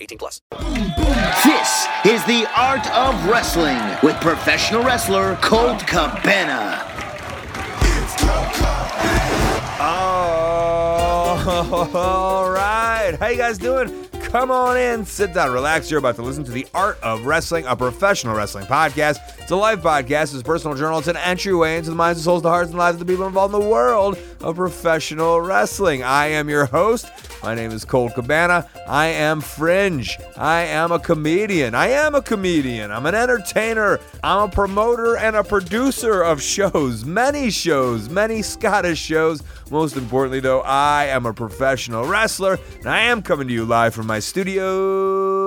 18 plus. This is the art of wrestling with professional wrestler Colt Cabana. Oh, all right. How you guys doing? Come on in, sit down, relax. You're about to listen to the Art of Wrestling, a professional wrestling podcast. It's a live podcast. It's a personal journal. It's an entryway into the minds and souls, the hearts and lives of the people involved in the world of professional wrestling. I am your host. My name is Colt Cabana. I am fringe. I am a comedian. I am a comedian. I'm an entertainer. I'm a promoter and a producer of shows, many shows, many Scottish shows. Most importantly, though, I am a professional wrestler, and I am coming to you live from my studio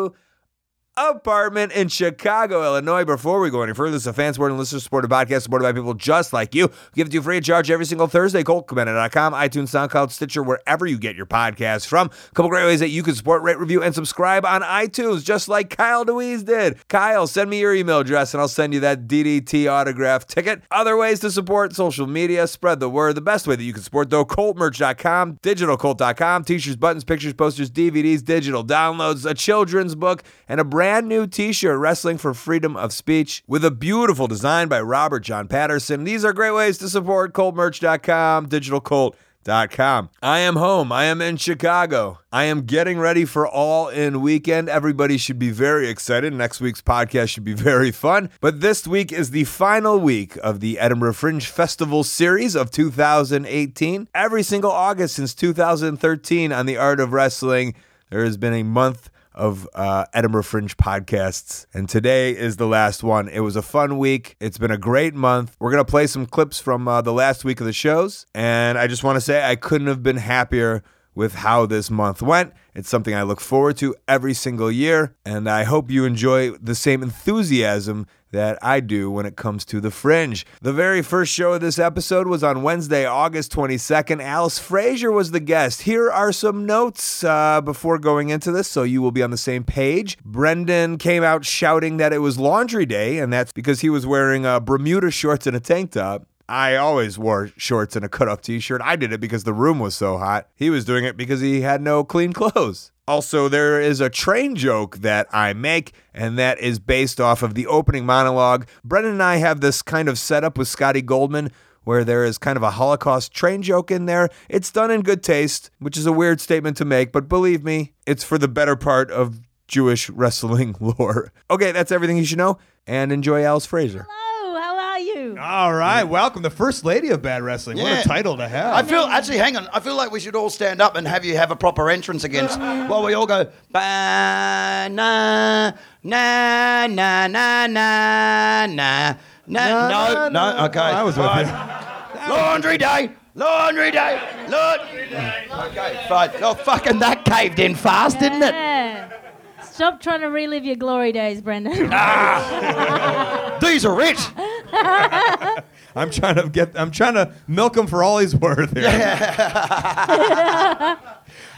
apartment in Chicago, Illinois. Before we go any further, this is a fan supported and listener supported podcast supported by people just like you. We give it to you free of charge every single Thursday. ColtCabana.com, iTunes, SoundCloud, Stitcher, wherever you get your podcasts from. A couple great ways that you can support, rate, review, and subscribe on iTunes, just like Kyle DeWeese did. Kyle, send me your email address and I'll send you that DDT autograph ticket. Other ways to support social media, spread the word. The best way that you can support, though, ColtMerch.com, DigitalColt.com, t-shirts, buttons, pictures, posters, DVDs, digital downloads, a children's book, and a brand new t-shirt, Wrestling for Freedom of Speech, with a beautiful design by Robert John Patterson. These are great ways to support ColtMerch.com, DigitalColt.com. I am home. I am in Chicago. I am getting ready for All In Weekend. Everybody should be very excited. Next week's podcast should be very fun. But this week is the final week of the Edinburgh Fringe Festival series of 2018. Every single August since 2013 on The Art of Wrestling, there has been a month of uh, Edinburgh Fringe podcasts. And today is the last one. It was a fun week. It's been a great month. We're going to play some clips from uh, the last week of the shows. And I just want to say I couldn't have been happier with how this month went. It's something I look forward to every single year. And I hope you enjoy the same enthusiasm that I do when it comes to the fringe. The very first show of this episode was on Wednesday, August 22nd. Alice Fraser was the guest. Here are some notes uh, before going into this so you will be on the same page. Brendan came out shouting that it was laundry day, and that's because he was wearing uh, Bermuda shorts and a tank top. I always wore shorts and a cut off t shirt. I did it because the room was so hot. He was doing it because he had no clean clothes. Also, there is a train joke that I make, and that is based off of the opening monologue. Brendan and I have this kind of setup with Scotty Goldman where there is kind of a Holocaust train joke in there. It's done in good taste, which is a weird statement to make, but believe me, it's for the better part of Jewish wrestling lore. Okay, that's everything you should know, and enjoy Alice Fraser. Hello? All right, mm. welcome, the first lady of bad wrestling. What Yeah. a title to have. I feel actually, hang on. I feel like we should all stand up and have you have a proper entrance against. While we all go ba na na na na na na na. No, no. Okay. I was with Fine. you. Laundry day. Laundry day. Laundry day. Okay, fine. Oh, fucking that caved in fast, didn't it? Yeah. Stop trying to relive your glory days, Brendan. Ah. These are it. I'm trying to get. I'm trying to milk him for all he's worth here.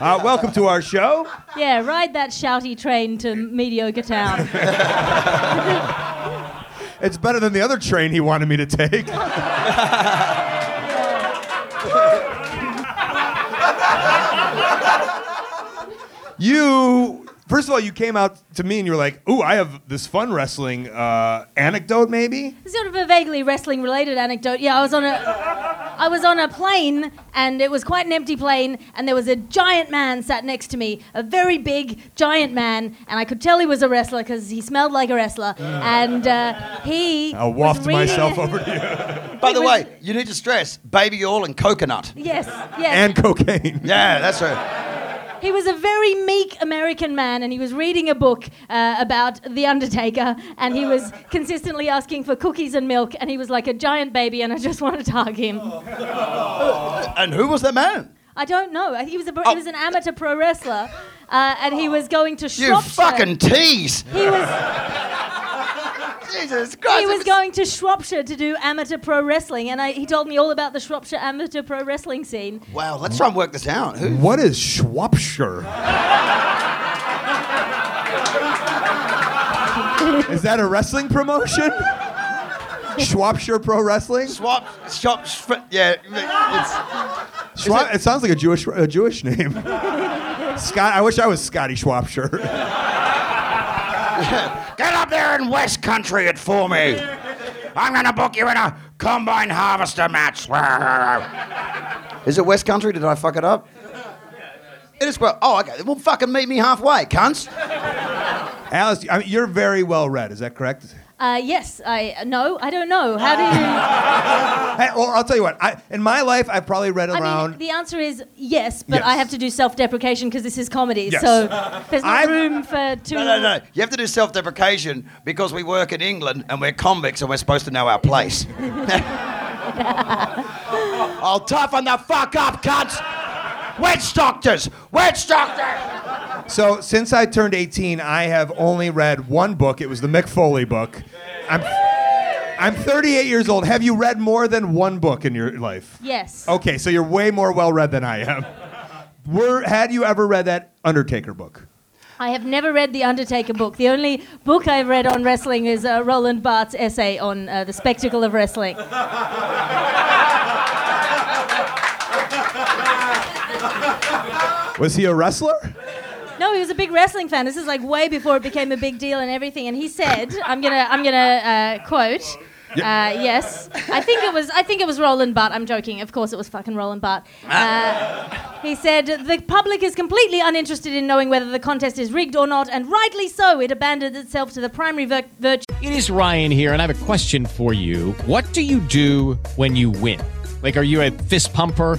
uh, welcome to our show. yeah, ride that shouty train to mediocre town. It's better than the other train he wanted me to take. you First of all, you came out to me and you were like, "Ooh, I have this fun wrestling uh, anecdote, maybe." Sort of a vaguely wrestling related anecdote. Yeah, I was on a I was on a plane and it was quite an empty plane and there was a giant man sat next to me, a very big giant man, and I could tell he was a wrestler because he smelled like a wrestler. And uh, he I'll waft myself over to you. By the way, you need to stress baby oil and coconut. Yes, yes. and cocaine. Yeah, that's right. He was a very meek American man, and he was reading a book uh, about The Undertaker, and he was consistently asking for cookies and milk, and he was like a giant baby, and I just wanted to hug him. And who was that man? I don't know. He was a, Oh. he was an amateur pro wrestler, uh, and he was going to You fucking tease. He was Jesus Christ. he was going to Shropshire to do amateur pro wrestling, and I, he told me all about the Shropshire amateur pro wrestling scene. Wow, let's try and work this out. Who? What is Shropshire? is that a wrestling promotion? Shropshire Pro Wrestling? Swap, shop, shp- yeah. It's, Schwa- it sounds like a Jewish a Jewish name. Scott, I wish I was Scotty Shropshire. get up there in West Country it for me. I'm gonna book you in a combine harvester match. Is it West Country? Did I fuck it up? It is well. Oh, okay. Well, fucking meet me halfway, cunts. Alice, I mean, you're very well read. Is that correct? Uh, yes, I no, I don't know. How do you? Hey, well, I'll tell you what. I, in my life, I've probably read I around. mean, the answer is yes, but Yes. I have to do self-deprecation because this is comedy. Yes. So there's no I'm- room for two. No, no, no. You have to do self-deprecation because we work in England and we're convicts and we're supposed to know our place. I'll toughen the fuck up, cunts. Witch doctors. Witch doctors. So since I turned 18, I have only read one book. It was the Mick Foley book. I'm I'm 38 years old. Have you read more than one book in your life? Yes. Okay, so you're way more well read than I am. Were had you ever read that Undertaker book? I have never read the Undertaker book. The only book I've read on wrestling is uh, Roland Barthes' essay on uh, the spectacle of wrestling. Was he a wrestler? No, he was a big wrestling fan. This is like way before it became a big deal and everything. And he said, "I'm gonna, I'm gonna uh, quote." Uh, yes, I think it was. I think it was Roland Barthes. I'm joking. Of course, it was fucking Roland Barthes. Uh, he said the public is completely uninterested in knowing whether the contest is rigged or not, and rightly so. It abandoned itself to the primary vir- virtue. It is Ryan here, and I have a question for you. What do you do when you win? Like, are you a fist pumper?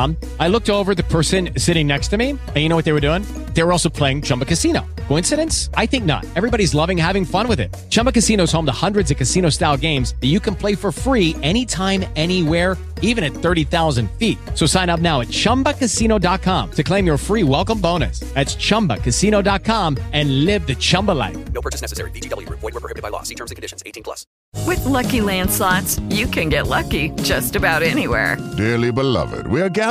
Um, I looked over the person sitting next to me, and you know what they were doing? They were also playing Chumba Casino. Coincidence? I think not. Everybody's loving having fun with it. Chumba Casino is home to hundreds of casino style games that you can play for free anytime, anywhere, even at 30,000 feet. So sign up now at chumbacasino.com to claim your free welcome bonus. That's chumbacasino.com and live the Chumba life. No purchase necessary. VGW Group. Void were prohibited by law. See terms and conditions. 18 plus. With Lucky Land slots, you can get lucky just about anywhere. Dearly beloved, we are gathered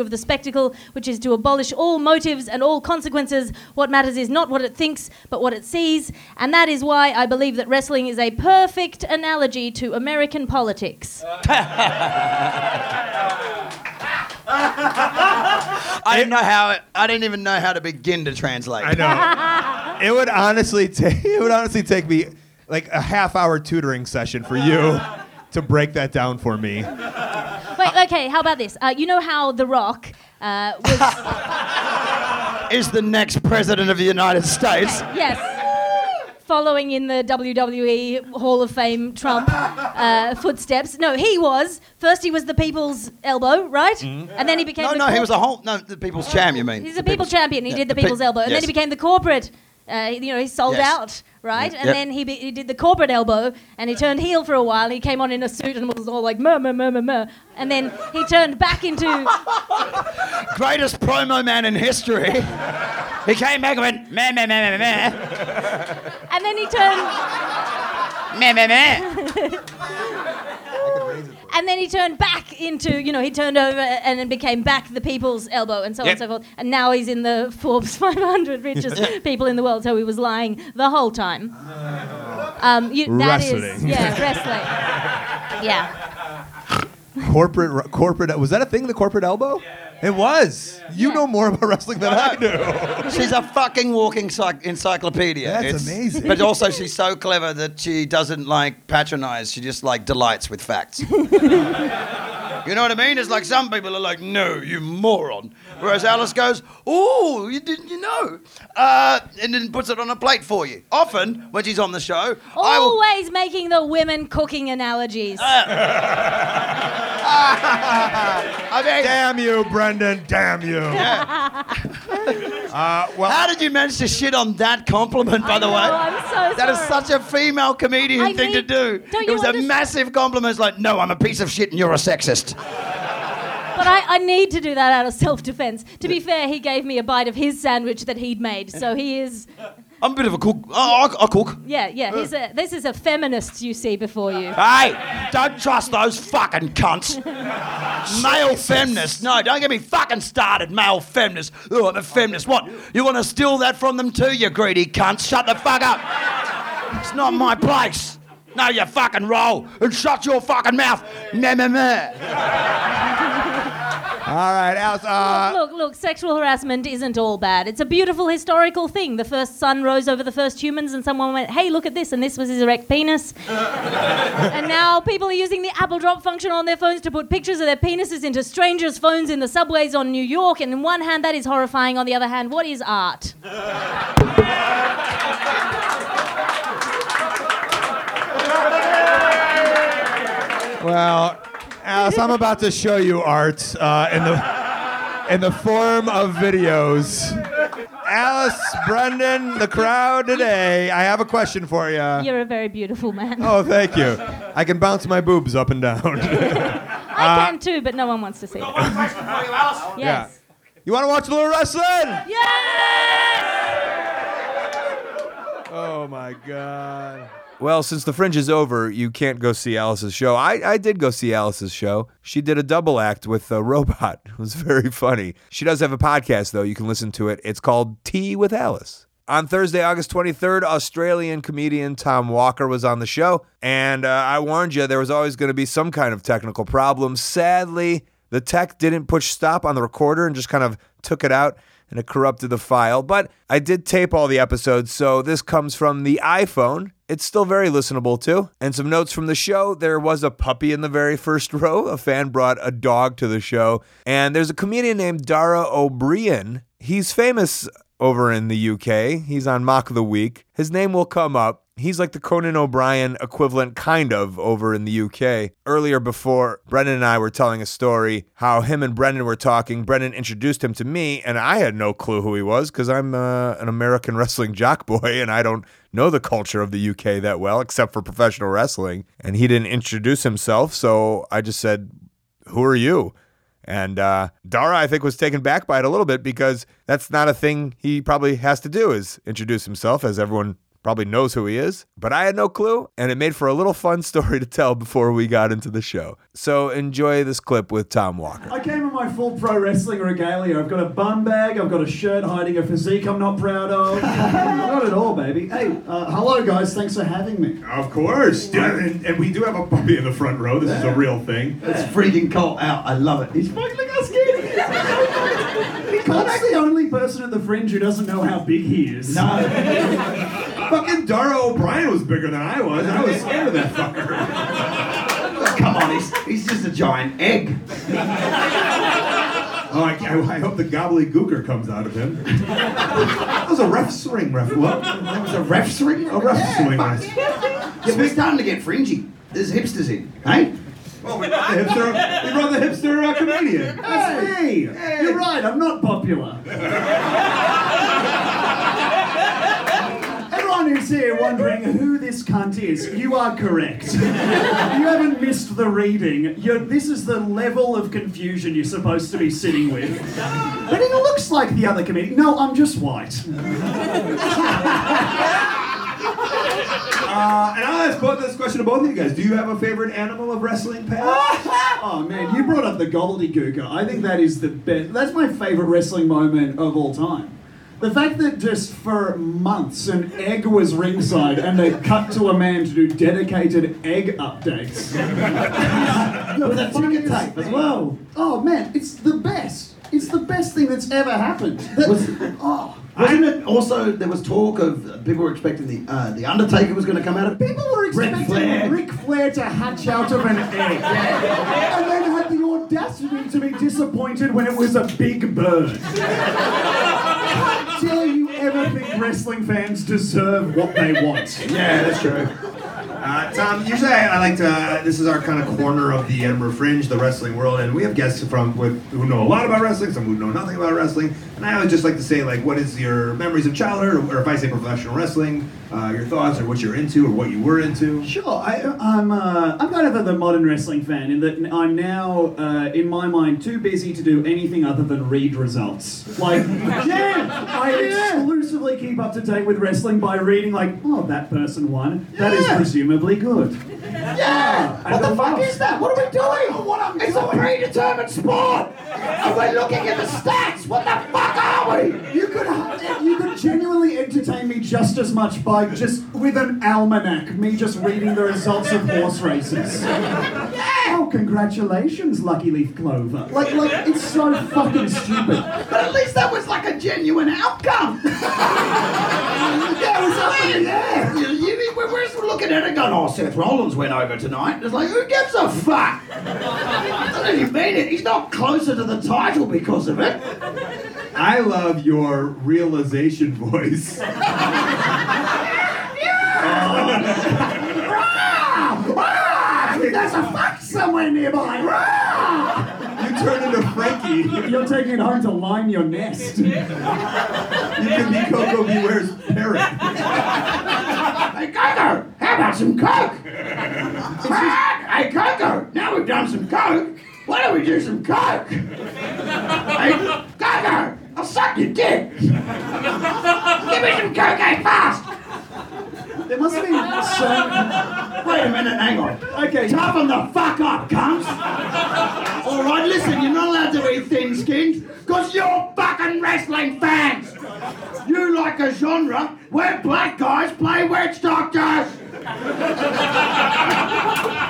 Of the spectacle, which is to abolish all motives and all consequences. What matters is not what it thinks, but what it sees. And that is why I believe that wrestling is a perfect analogy to American politics. I didn't know how. It, I didn't even know how to begin to translate. I know. it would honestly take it would honestly take me like a half hour tutoring session for you to break that down for me. Wait, okay, how about this? Uh, you know how The Rock uh, was. Is the next president of the United States? yes. following in the WWE Hall of Fame Trump uh, footsteps. No, he was. First, he was the people's elbow, right? And then he became. No, the no, he was a whole. No, the people's champ. You mean? He's a people champion. He yeah, did the the pe- people's elbow, and then he became the corporate. Uh, you know, he sold Yes. out, right? And yep. then he, be, he did the corporate elbow, and he turned heel for a while. He came on in a suit and was all like meh meh meh meh meh. And then he turned back into Greatest promo man in history. he came back and went meh meh meh meh meh and then he turned meh meh meh. and then he turned back into you know he turned over and then became back the people's elbow and so on and so forth. And now he's in the Forbes 500 richest people in the world. So he was lying the whole time. Um, you, that is- Wrestling. yeah, wrestling. Yeah. Corporate, corporate. Was that a thing? The corporate elbow? It was. You know more about wrestling than I do. She's a fucking walking psych- encyclopedia. That's amazing. But also, she's so clever that she doesn't like patronize. She just like delights with facts. You know what I mean? It's like some people are like, "No, you moron," whereas Alice goes, "Oh, you didn't, you know," uh, and then puts it on a plate for you. Often, when she's on the show, I will. Always making the women cooking analogies. I mean, Damn you, Brendan. Damn you. Uh, well, How did you manage to shit on that compliment, by the way? I'm so That is sorry. such a female comedian I thing to need- do. don't It you was a understand- massive compliment. It's like, no, I'm a piece of shit and you're a sexist. But I, I need to do that out of self defense. To be fair, he gave me a bite of his sandwich that he'd made. So he is, I'm a bit of a cook. Oh, I, I cook. yeah, yeah. He's a, this is a feminist you see before you. Hey, don't trust those fucking cunts. male feminists. No, don't get me fucking started, male feminists. Oh, I'm a feminist. What? You want to steal that from them too, you greedy cunts? Shut the fuck up. It's not my place. No, you fucking roll and shut your fucking mouth. Meh, meh, meh. all right, Alice. Uh, look, look, sexual harassment isn't all bad. It's a beautiful historical thing. The first sun rose over the first humans, and someone went, hey, look at this, and this was his erect penis. and now people are using the Apple Drop function on their phones to put pictures of their penises into strangers' phones in the subways on New York. And on one hand, that is horrifying. On the other hand, what is art? well, Alice, I'm about to show you art uh, in the in the form of videos. Alice, Brendan, the crowd today. I have a question for you. You're a very beautiful man. Oh, thank you. I can bounce my boobs up and down. I can too, but no one wants to see it. Yeah. Yes. You want to watch a little wrestling? Yes! Oh my god. Well, since the fringe is over, you can't go see Alice's show. I, I did go see Alice's show. She did a double act with a robot. It was very funny. She does have a podcast, though. You can listen to it. It's called Tea with Alice. On Thursday, August 23rd, Australian comedian Tom Walker was on the show. And uh, I warned you, there was always going to be some kind of technical problem. Sadly, the tech didn't push stop on the recorder and just kind of took it out and it corrupted the file. But I did tape all the episodes, so this comes from the iPhone. It's still very listenable too. And some notes from the show. There was a puppy in the very first row. A fan brought a dog to the show. And there's a comedian named Dara Ó Briain. He's famous over in the UK. He's on Mock of the Week. His name will come up. He's like the Conan O'Brien equivalent, kind of, over in the UK. Earlier, before Brendan and I were telling a story, how him and Brendan were talking. Brendan introduced him to me, and I had no clue who he was because I'm uh, an American wrestling jock boy, and I don't know the culture of the UK that well, except for professional wrestling. And he didn't introduce himself, so I just said, Who are you? And uh, Dara, I think, was taken back by it a little bit because that's not a thing he probably has to do is introduce himself, as everyone probably knows who he is. But I had no clue, and it made for a little fun story to tell before we got into the show. So enjoy this clip with Tom Walker. I came in my full pro wrestling regalia. I've got a bum bag, I've got a shirt hiding a physique I'm not proud of. not at all, baby. Hey, uh, hello guys, thanks for having me. Of course. Yeah, and, and we do have a puppy in the front row. This is a real thing. It's freaking cold out. I love it. He's fucking look how scared he the only person at the fringe who doesn't know how big he is. No. Fucking Dara Ó Briain was bigger than I was, and I was scared of that fucker. Come on, he's, he's just a giant egg. Oh, I, I, I hope the Gobbledy Gooker comes out of him. that was a ref swing, ref. What? That was a ref swing? A ref Yeah, swing. Yeah, we're starting to get fringy. There's hipsters in, hey? Well, we brought the hipster, we brought the hipster uh, comedian. That's me. You're right. I'm not popular. Everyone who's here wondering who this cunt is, you are correct. you haven't missed the reading. You're, this is the level of confusion you're supposed to be sitting with. But he looks like the other comedian. No, I'm just white. Uh, and I'll ask both this question to both of you guys. Do you have a favorite animal of wrestling past? Oh man, you brought up the Gobbledy Gooker. I think that is the best. That's my favorite wrestling moment of all time. The fact that just for months an egg was ringside and they cut to a man to do dedicated egg updates. With a ticker tape as well. Oh man, it's the best. It's the best thing that's ever happened. That- Was- oh, Wasn't it also there was talk of people were expecting the uh, the Undertaker was going to come out of people were Ric expecting Flair. Ric Flair to hatch out of an egg, and then had the audacity to be disappointed when it was a big bird. wrestling fans deserve what they want? Yeah, that's true. Uh, Tom, usually I, I like to. Uh, this is our kind of corner of the Edinburgh Fringe, the wrestling world, and we have guests from with who know a lot about wrestling, some who know nothing about wrestling. And I always just like to say, like, what is your memories of childhood, or, or if I say professional wrestling, uh, your thoughts, or what you're into, or what you were into. Sure, I, I'm uh, I'm kind of the modern wrestling fan in that I'm now, uh, in my mind, too busy to do anything other than read results. Like, yeah, I exclusively keep up to date with wrestling by reading like, oh, that person won. That is Yeah. presumably good. Yeah! What the fuck is that? What are we doing? What I'm it's a predetermined sport! And we're looking at the stats! What the fuck we? You could you could genuinely entertain me just as much by just with an almanac, me just reading the results of horse races. Oh, congratulations, Lucky Leaf Clover. Like, like it's so fucking stupid. But at least that was like a genuine outcome! yeah, it was up in the air. Looking at it going, oh, Seth Rollins went over tonight. It's like, who gives a fuck? Doesn't even mean it? He's not closer to the title because of it. I love your realization voice. Ah, There's a fox somewhere nearby. Rah! You turn into Frankie. You're taking it home to line your nest. You can be Koko B. Ware's parrot. Hey, Coco, how about some Coke? hey, Coco, now we've done some Coke, why don't we do some Coke? hey, Coco, I'll suck your dick. Give me some Coke, hey, fast. There must be some. Wait a minute, hang on. Okay. Toughen the fuck up, cunts. All right, listen, you're not allowed to be thin-skinned because you're fucking wrestling fans. You like a genre where black guys play witch doctors.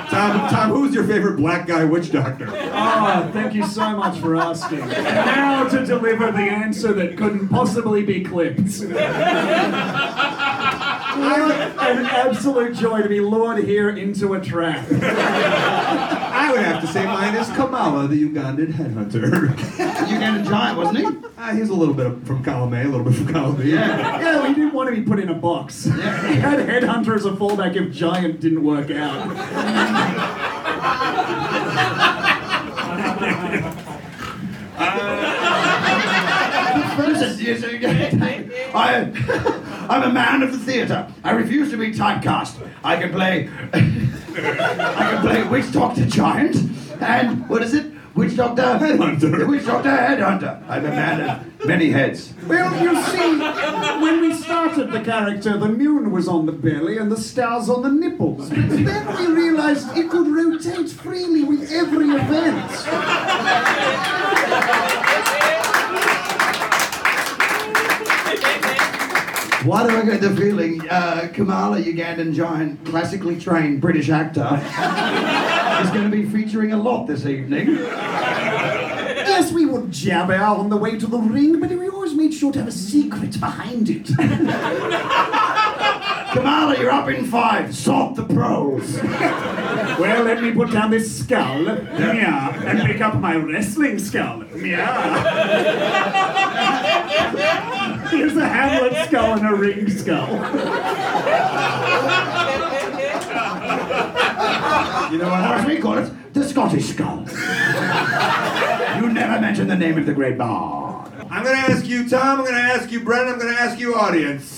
Tom, Tom, who's your favorite black guy witch doctor? Oh, thank you so much for asking. Now to deliver the answer that couldn't possibly be clipped. What an absolute joy to be lured here into a trap. I would have to say mine is Kamala, the Ugandan headhunter. Ugandan giant, wasn't he? Uh, he's a little bit from column A, a little bit from column B. Yeah. Yeah, we didn't want to be put in a box. He had Headhunter as a fallback if Giant didn't work out. Listen, yes, I, I'm a man of the theatre. I refuse to be typecast. I can play. I can play Witch Doctor Giant and what is it? Witch Doctor Headhunter. Witch Doctor Headhunter. I'm a man of many heads. Well, you see, when we started the character, the moon was on the belly and the stars on the nipples. But then we realized it could rotate freely with every event. Why do I get the feeling uh, Kamala Ugandan Giant, classically trained British actor, is going to be featuring a lot this evening? Yes, we would jabber on the way to the ring, but we always made sure to have a secret behind it. Kamala, you're up in five. Sort the pros. Well, let me put down this skull, yeah, and pick up my wrestling skull, yeah. Here's a Hamlet skull and a ring skull. You know what? As we call it, the Scottish skull. you never mention the name of the great bard. I'm gonna ask you, Tom. I'm gonna ask you, Brent. I'm gonna ask you, audience.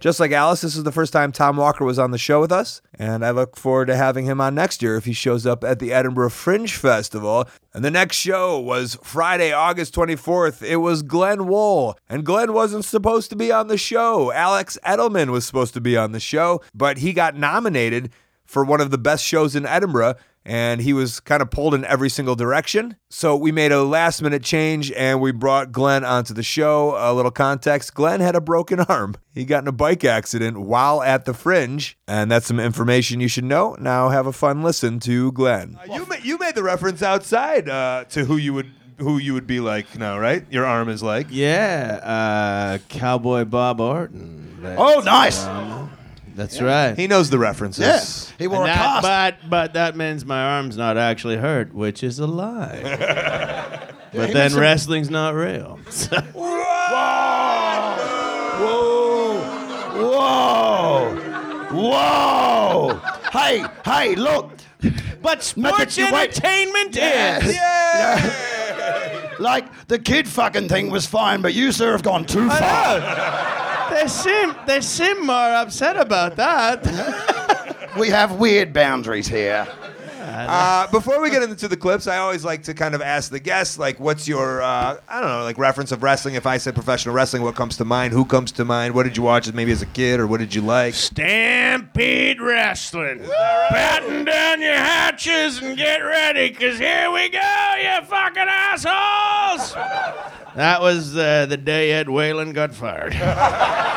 Just like Alice, this is the first time Tom Walker was on the show with us, and I look forward to having him on next year if he shows up at the Edinburgh Fringe Festival. And the next show was Friday, August 24th. It was Glenn Wool, and Glenn wasn't supposed to be on the show. Alex Edelman was supposed to be on the show, but he got nominated for one of the best shows in Edinburgh, and he was kind of pulled in every single direction. So we made a last minute change and we brought Glenn onto the show. A little context Glenn had a broken arm. He got in a bike accident while at the fringe, and that's some information you should know. Now have a fun listen to Glenn. You made, you made the reference outside uh, to who you would who you would be like now, right? Your arm is like. Yeah, uh, Cowboy Bob Orton. That's, Oh, nice. um, that's right. He knows the references. Yes. He wore And a that- But but that means my arm's not actually hurt, which is a lie. but he then must have- wrestling's not real. Whoa! Whoa! Whoa! Whoa! Hey, hey, look! But sports entertainment is. Like the kid fucking thing was fine, but you sir have gone too far. They seem they seem more upset about that. we have weird boundaries here. Uh, before we get into the clips, I always like to kind of ask the guests, like, what's your, uh, I don't know, like reference of wrestling? If I said professional wrestling, what comes to mind? Who comes to mind? What did you watch maybe as a kid, or what did you like? Stampede Wrestling. Batten down your hatches and get ready, because here we go, you fucking assholes! That was uh, the day Ed Whalen got fired.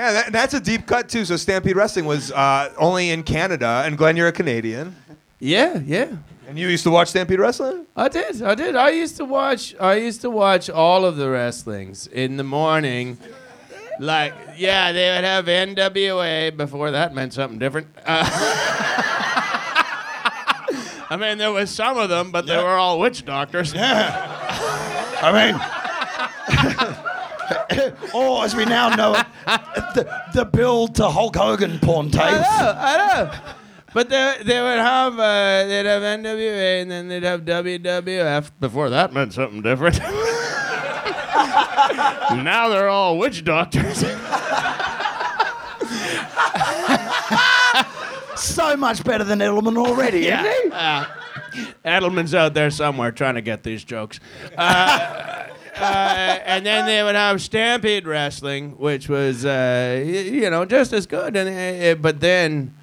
Yeah, that, that's a deep cut too. So Stampede Wrestling was uh, only in Canada, and Glenn, you're a Canadian. Yeah, yeah. And you used to watch Stampede Wrestling? I did. I did. I used to watch. I used to watch all of the wrestlings in the morning. Like, yeah, they would have NWA before that meant something different. Uh, I mean, there was some of them, but they were all witch doctors. Yeah. I mean, or as we now know it, the, the build to Hulk Hogan porn I tapes. know, I know. But they, they would have uh, they'd have NWA and then they'd have WWF before that meant something different. now they're all witch doctors. so much better than Edelman already, yeah. isn't he? Uh, Edelman's out there somewhere trying to get these jokes. Uh, uh, and then they would have Stampede Wrestling, which was, uh, you know, just as good. And uh, but then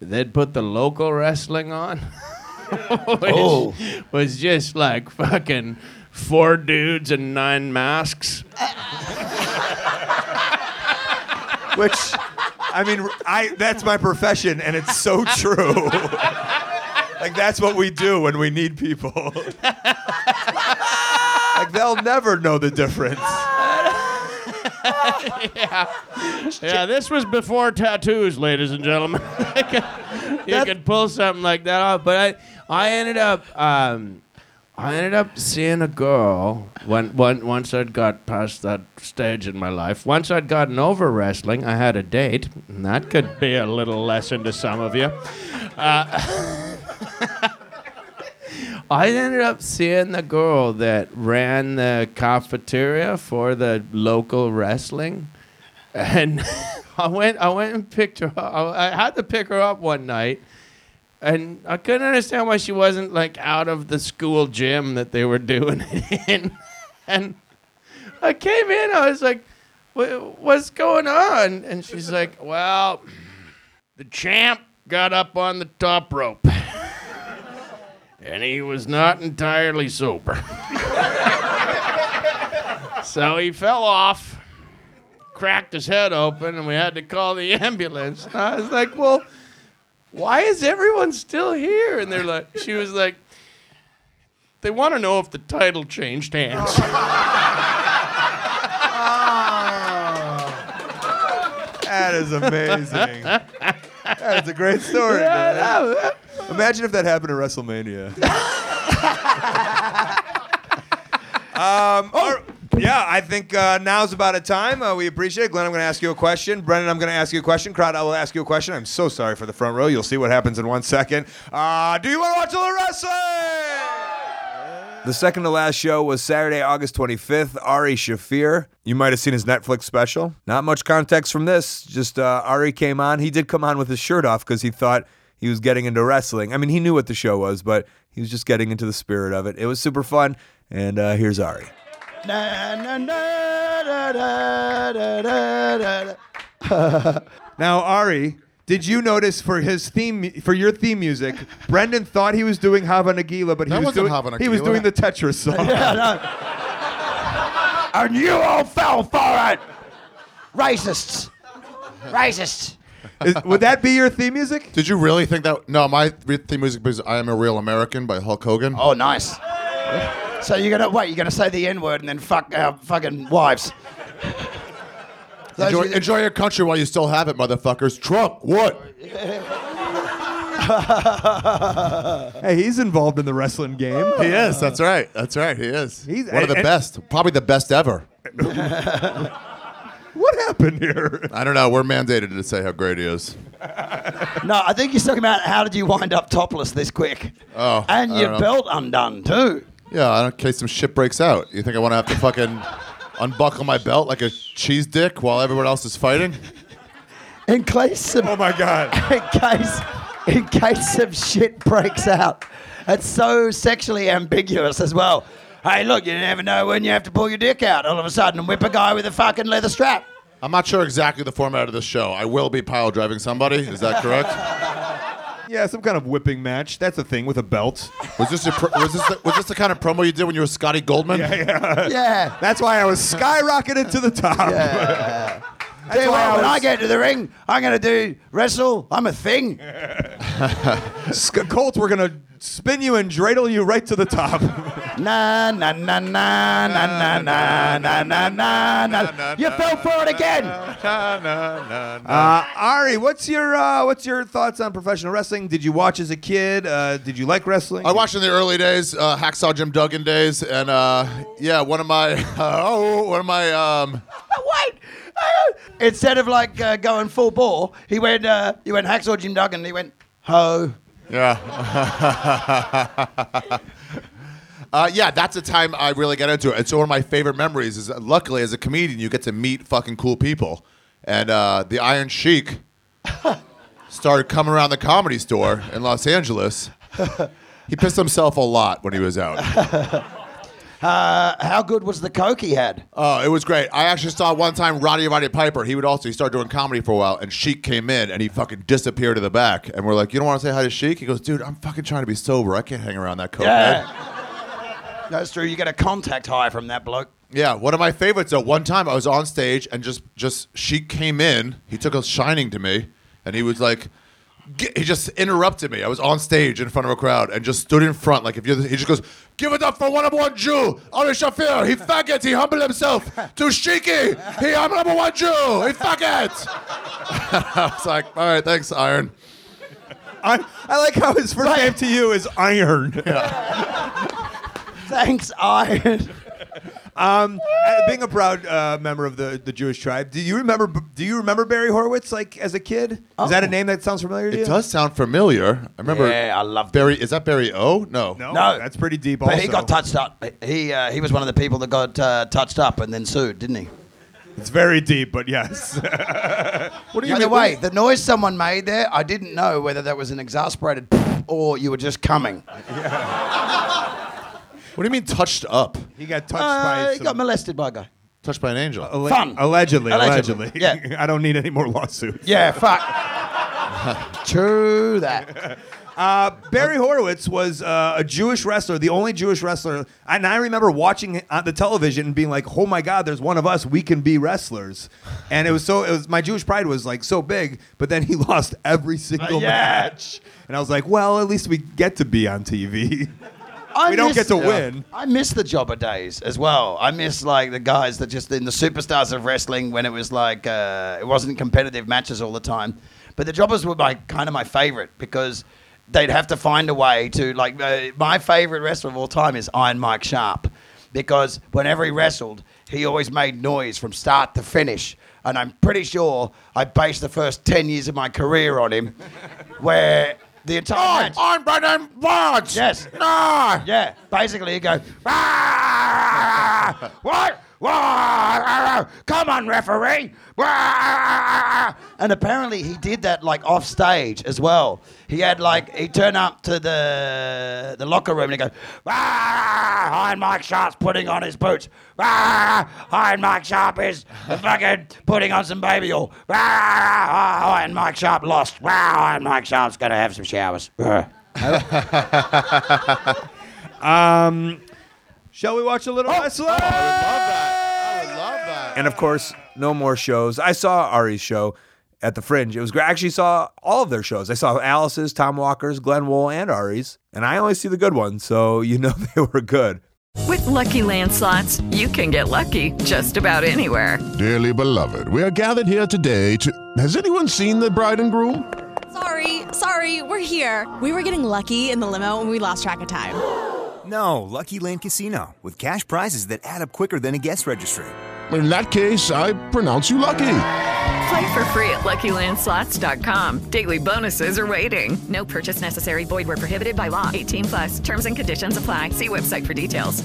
they'd put the local wrestling on, which Oh. was just like fucking four dudes and nine masks. Which, I mean, I that's my profession, and it's so true. like that's what we do when we need people. like they'll never know the difference. yeah. yeah, this was before tattoos, ladies and gentlemen. you could pull something like that off. But I, I ended up, um, I ended up seeing a girl when, when once I'd got past that stage in my life. Once I'd gotten over wrestling, I had a date, and that could be a little lesson to some of you. Uh, I ended up seeing the girl that ran the cafeteria for the local wrestling, and I went. I went and picked her up. I I had to pick her up one night, and I couldn't understand why she wasn't like out of the school gym that they were doing it in. And I came in. I was like, "What's going on?" And she's like, "Well, the champ got up on the top rope." and he was not entirely sober. so he fell off, cracked his head open, and we had to call the ambulance. And I was like, well, why is everyone still here? And they're like, she was like, they want to know if the title changed hands. That is amazing. that is a great story. Man. Imagine if that happened at WrestleMania. um, all- yeah, I think uh, now's about a time. Uh, we appreciate it. Glenn, I'm going to ask you a question. Brendan, I'm going to ask you a question. Crowd, I will ask you a question. I'm so sorry for the front row. You'll see what happens in one second. Uh, do you want to watch a little wrestling? The second to last show was Saturday, August 25th. Ari Shaffir. You might have seen his Netflix special. Not much context from this. Just uh, Ari came on. He did come on with his shirt off because he thought he was getting into wrestling. I mean, he knew what the show was, but he was just getting into the spirit of it. It was super fun. And uh, here's Ari. Na, na, na, da, da, da, da, da. Now, Ari, did you notice for his theme for your theme music, Brendan thought he was doing Hava Nagila, but he That was wasn't doing Hava he was doing the Tetris song. and you all fell for it. Racists. Racists. Is- would that be your theme music? Did you really think that? No, my theme music is "I Am a Real American" by Hulk Hogan. Oh, nice. So you're gonna wait? You're gonna say the N word and then fuck our fucking wives? Enjoy, enjoy your country while you still have it, motherfuckers. Trump, what? hey, he's involved in the wrestling game. He is. That's right. That's right. He is. He's- one of the and- best. Probably the best ever. What happened here? I don't know. We're mandated to say how great he is. No, I think he's talking about how did you wind up topless this quick? Oh, And I your don't know. belt undone too. Yeah, in case some shit breaks out. You think I want to have to fucking unbuckle my belt like a cheese dick while everyone else is fighting? In case some, Oh my god. in case in case some shit breaks out. It's so sexually ambiguous as well. Hey, look, you never know when you have to pull your dick out all of a sudden and whip a guy with a fucking leather strap. I'm not sure exactly the format of the show. I will be pile driving somebody. Is that correct? Yeah, some kind of whipping match. That's a thing with a belt. Was this, your pro- was, this the, was this the kind of promo you did when you were Scotty Goldman? Yeah, yeah. Yeah. That's why I was skyrocketed to the top. Yeah. That's Tell you why what, I when I get to the ring, I'm gonna do wrestle. I'm a thing. Sk- Colt, we're gonna spin you and dreidel you right to the top. Na na na na na na na na na na na. You fell for it again. Uh, Ari, what's your uh, what's your thoughts on professional wrestling? Did you watch as a kid? Uh, did you like wrestling? I watched in the early days, uh, Hacksaw Jim Duggan days, and uh, yeah, one of my oh, one of my um, Wait. Instead of like uh, going full bore, he went. Uh, he went hacksaw Jim Duggan. He went ho. yeah. Uh, yeah, that's the time I really got into it. It's one of my favorite memories. Is luckily as a comedian, you get to meet fucking cool people, and uh, the Iron Sheik started coming around the comedy store in Los Angeles. He pissed himself a lot when he was out. Uh, how good was the coke he had? Oh, it was great. I actually saw one time Roddy Roddy Piper. He would also he started doing comedy for a while, and Sheik came in and he fucking disappeared to the back. And we're like, "You don't want to say hi to Sheik?" He goes, "Dude, I'm fucking trying to be sober. I can't hang around that cokehead." Yeah. That's true. You get a contact high from that bloke. Yeah, one of my favorites though. One time I was on stage and just just Sheik came in. He took a shining to me, and he was like, g- he just interrupted me. I was on stage in front of a crowd and just stood in front like if you're. The, he just goes, "Give it up for one number one Jew, Ari Shaffir. He faggot. He humbled himself to Sheiky. He I'm number one Jew. He faggot." I was like, "All right, thanks, Iron." I, I like how his first name to you is Iron. Thanks, Iron. Um, uh, being a proud uh, member of the, the Jewish tribe, do you remember? Do you remember Barry Horowitz like as a kid? Is that a name that sounds familiar to you? It does sound familiar. I remember. Yeah, I love Barry. Is that Barry O? No. No, No. that's pretty deep. But also, he got touched up. He uh, he was one of the people that got uh, touched up and then sued, didn't he? It's very deep, but yes. What do you By the way, the noise someone made there, I didn't know whether that was an exasperated or you were just coming. What do you mean touched up? He got touched Uh, by. he got molested by a guy. Touched by an angel. Alle- Fun. Allegedly, Allegedly, allegedly. yeah. I don't need any more lawsuits. Yeah, fuck. True that. Uh, Barry Horowitz was uh, a Jewish wrestler, the only Jewish wrestler. And I remember watching it on the television and being like, "Oh my God, there's one of us. We can be wrestlers." And it was so. It was my Jewish pride was like so big, but then he lost every single Uh, yeah. match, and I was like, "Well, at least we get to be on TV." I we don't miss- get to win. I miss the jobber days as well. I miss like the guys that just in the superstars of wrestling when it was like uh, it wasn't competitive matches all the time. But the jobbers were my kind of my favorite because they'd have to find a way to like uh, my favorite wrestler of all time is Iron Mike Sharpe because whenever he wrestled, he always made noise from start to finish. And I'm pretty sure I based the first 10 years of my career on him, where the entire match. I'm Brendan Burns. Yes. No. Yeah. Basically, you go, "Ah! what? Come on, referee. Ah!" And apparently, he did that like off stage as well. He had like, he turned up to the the locker room and he go, ah, Iron Mike Sharpe's putting on his boots. Iron Mike Sharpe is fucking putting on some baby oil. Iron Mike Sharpe lost. Iron Mike Sharpe's gonna have some showers. Um, shall we watch a little Oh, wrestling? I would love that. I would love that. And of course, no more shows. I saw Ari's show at the Fringe. It was great. I actually saw all of their shows. I saw Alice's, Tom Walker's, Glenn Wool, and Ari's. And I only see the good ones, so you know they were good. With Lucky Land slots, you can get lucky just about anywhere. Dearly beloved, we are gathered here today to. Has anyone seen the bride and groom? Sorry, sorry, we're here. We were getting lucky in the limo and we lost track of time. No, Lucky Land Casino, with cash prizes that add up quicker than a guest registry. In that case, I pronounce you lucky. Play for free at LuckyLandSlots.com. Daily bonuses are waiting. No purchase necessary. Void were prohibited by law. 18 plus. Terms and conditions apply. See website for details.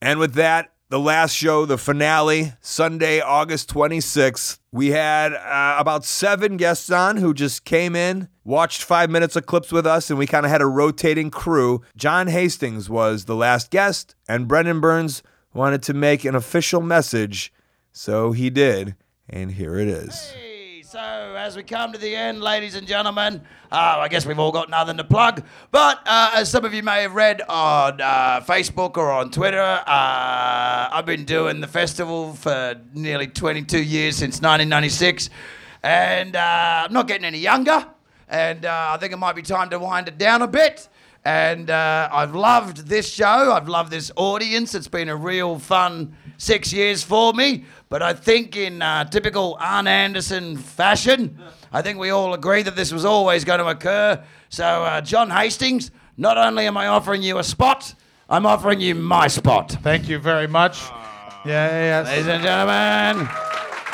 And with that, the last show, the finale, Sunday, August 26th. We had uh, about seven guests on who just came in, watched five minutes of clips with us, and we kind of had a rotating crew. John Hastings was the last guest, and Brendan Burns wanted to make an official message, so he did. And here it is. So, as we come to the end, ladies and gentlemen, uh, I guess we've all got nothing to plug. But uh, as some of you may have read on uh, Facebook or on Twitter, uh, I've been doing the festival for nearly 22 years since 1996. And uh, I'm not getting any younger. And uh, I think it might be time to wind it down a bit. And uh, I've loved this show. I've loved this audience. It's been a real fun six years for me. But I think, in uh, typical Arn Anderson fashion, I think we all agree that this was always going to occur. So, uh, John Hastings, not only am I offering you a spot, I'm offering you my spot. Thank you very much. Yeah, yeah, yeah. Ladies and gentlemen,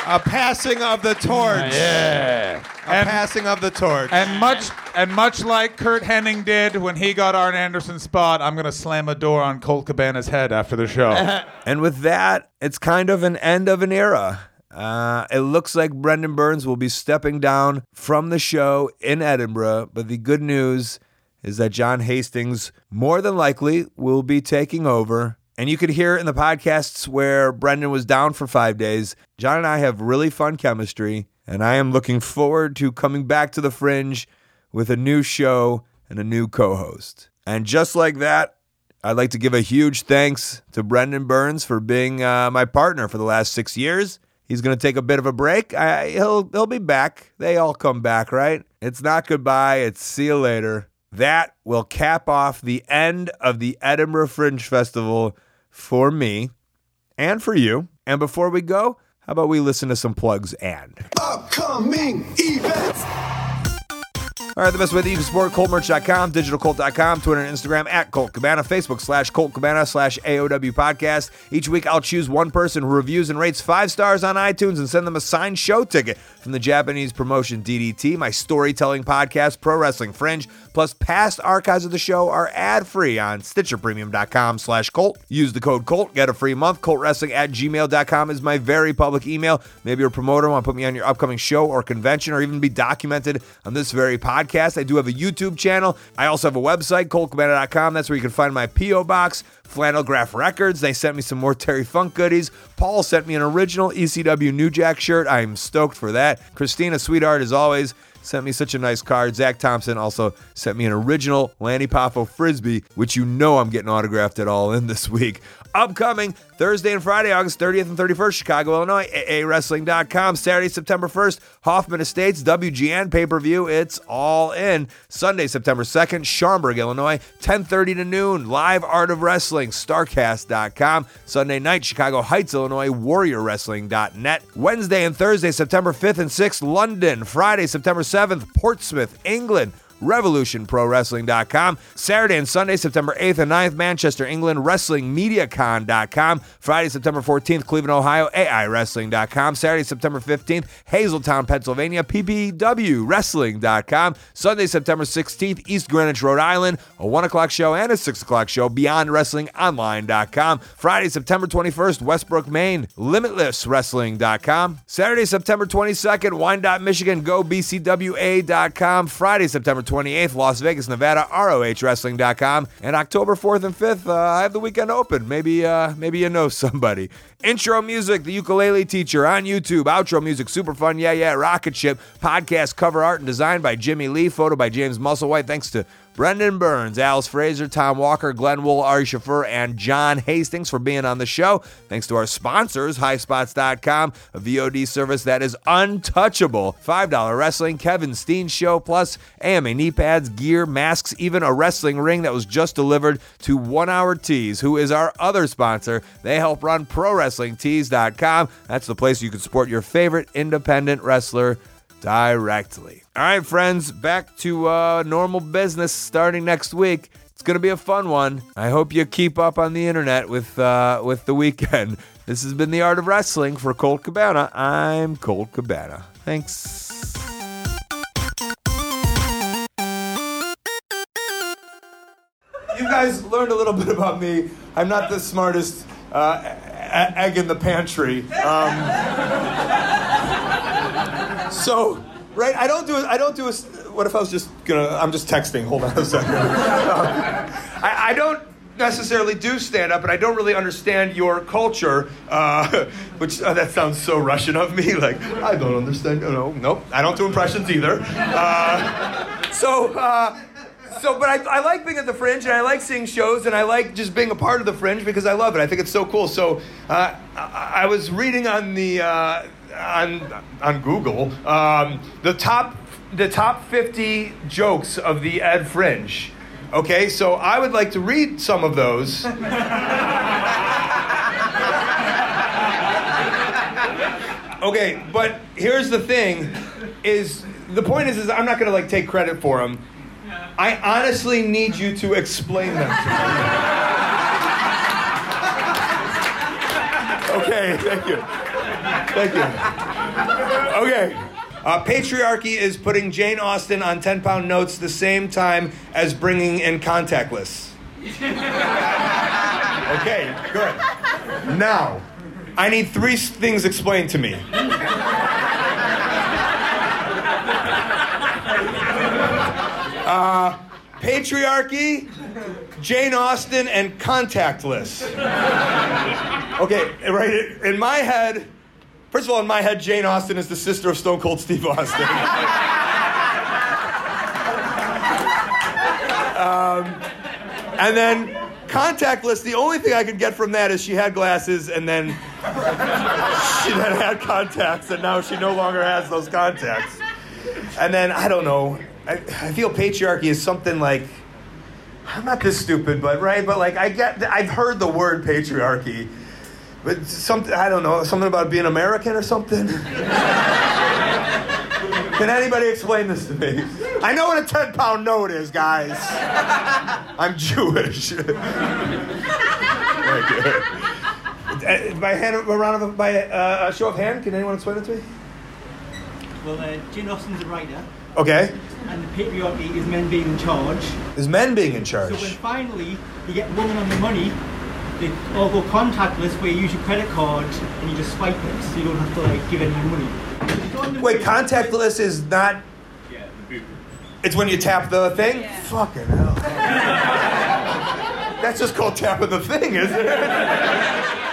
A passing of the torch. yeah. A passing of the torch. And much and much like Curt Hennig did when he got Arn Anderson's spot, I'm gonna slam a door on Colt Cabana's head after the show. And with that, it's kind of an end of an era. Uh, it looks like Brendan Burns will be stepping down from the show in Edinburgh, but the good news is that John Hastings more than likely will be taking over. And you could hear in the podcasts where Brendan was down for five days. John and I have really fun chemistry, and I am looking forward to coming back to the fringe with a new show and a new co host. And just like that, I'd like to give a huge thanks to Brendan Burns for being uh, my partner for the last six years. He's going to take a bit of a break. I, he'll he'll be back. They all come back, right? It's not goodbye. It's see you later. That will cap off the end of the Edinburgh Fringe Festival for me and for you. And before we go, how about we listen to some plugs and Upcoming events. All right, the best way that you can support ColtMerch.com, DigitalColt.com, Twitter and Instagram at Colt Cabana, Facebook slash Colt Cabana slash AOW Podcast. Each week I'll choose one person who reviews and rates five stars on iTunes and send them a signed show ticket from the Japanese promotion DDT, my storytelling podcast, Pro Wrestling Fringe. Plus, past archives of the show are ad-free on StitcherPremium.com slash Colt. Use the code Colt, get a free month. ColtWrestling at gmail.com is my very public email. Maybe you're a promoter, want to put me on your upcoming show or convention or even be documented on this very podcast. I do have a YouTube channel. I also have a website, ColtCabana.com. That's where you can find my P.O. Box. Flannelgraph Records. They sent me some more Terry Funk goodies. Paul sent me an original ECW New Jack shirt. I'm stoked for that. Christina, sweetheart, as always, sent me such a nice card. Zach Thompson also sent me an original Lanny Poffo Frisbee, which you know I'm getting autographed at all in this week. Upcoming Thursday and Friday, August 30th and 31st, Chicago, Illinois, AAWrestling.com. Saturday, September 1st, Hoffman Estates, WGN pay per view. It's all in. Sunday, September 2nd, Schaumburg, Illinois, 10:30 to noon. Live Art of Wrestling, Starcast.com. Sunday night, Chicago Heights, Illinois, WarriorWrestling.net. Wednesday and Thursday, September 5th and 6th, London. Friday, September 7th, Portsmouth, England. RevolutionProWrestling.com. Saturday and Sunday, September 8th and 9th, Manchester, England, WrestlingMediaCon.com. Friday, September 14th, Cleveland, Ohio, AIWrestling.com. Saturday, September 15th, Hazleton, Pennsylvania, PPWWrestling.com. Sunday, September 16th, East Greenwich, Rhode Island, a 1 o'clock show and a 6 o'clock show, BeyondWrestlingOnline.com. Friday, September 21st, Westbrook, Maine, LimitlessWrestling.com. Saturday, September 22nd, Wyandotte, Michigan, GoBCWA.com. Friday, September 28th, Las Vegas, Nevada, ROHWrestling.com. And October 4th and 5th, uh, I have the weekend open. Maybe, uh, maybe you know somebody. Intro music, The Ukulele Teacher on YouTube. Outro music, super fun, yeah, yeah, Rocket Ship. Podcast cover art and design by Jimmy Lee. Photo by James Musselwhite. Thanks to Brendan Burns, Alice Fraser, Tom Walker, Glenn Wool, Ari Shaffir, and John Hastings for being on the show. Thanks to our sponsors, highspots.com, a VOD service that is untouchable. $5 wrestling, Kevin Steen Show, plus AMA knee pads, gear, masks, even a wrestling ring that was just delivered to One Hour Tees, who is our other sponsor. They help run ProWrestlingTees.com. That's the place you can support your favorite independent wrestler directly. All right, friends, back to uh, normal business starting next week. It's gonna be a fun one. I hope you keep up on the internet with uh, with the weekend. This has been the Art of Wrestling for Colt Cabana. I'm Colt Cabana. Thanks. You guys learned a little bit about me. I'm not the smartest uh, egg in the pantry. Um, so, right? I don't do. I don't do a. What if I was just gonna? I'm just texting. Hold on a second. Um, I, I don't necessarily do stand up, and I don't really understand your culture. Uh, which uh, that sounds so Russian of me. Like I don't understand. No, nope. I don't do impressions either. Uh, so. Uh, so, but I, I like being at the Fringe, and I like seeing shows, and I like just being a part of the Fringe because I love it. I think it's so cool. So, uh, I, I was reading on the uh, on on Google um, the top the top 50 jokes of the Ed Fringe. Okay, so I would like to read some of those. okay, but here's the thing: is the point is, is I'm not gonna like take credit for them. I honestly need you to explain them to okay, thank you. Thank you. Okay. Uh, patriarchy is putting Jane Austen on 10 pound notes the same time as bringing in contactless. Okay, good. Now, I need three things explained to me. Uh, patriarchy, Jane Austen, and contactless. Okay, right in my head, first of all, in my head, Jane Austen is the sister of Stone Cold Steve Austin. um, and then contactless, the only thing I could get from that is she had glasses and then she then had contacts and now she no longer has those contacts. And then, I don't know, I, I feel patriarchy is something like, I'm not this stupid, but right, but like I get, I've heard the word patriarchy, but something, I don't know, something about being American or something. Can anybody explain this to me? I know what a 10 pound note is, guys. I'm Jewish. Thank you. Uh, by hand, a round of by uh, a show of hand, can anyone explain it to me? Well, uh, Jane Austen's a writer, Okay. and the patriarchy is men being in charge. Is men being in charge? So when finally you get women on the money, they all go contactless where you use your credit card and you just swipe it, so you don't have to like give any money. Wait, contactless is not. Yeah. It's when you tap the thing? Fucking hell. That's just called tapping the thing, isn't it?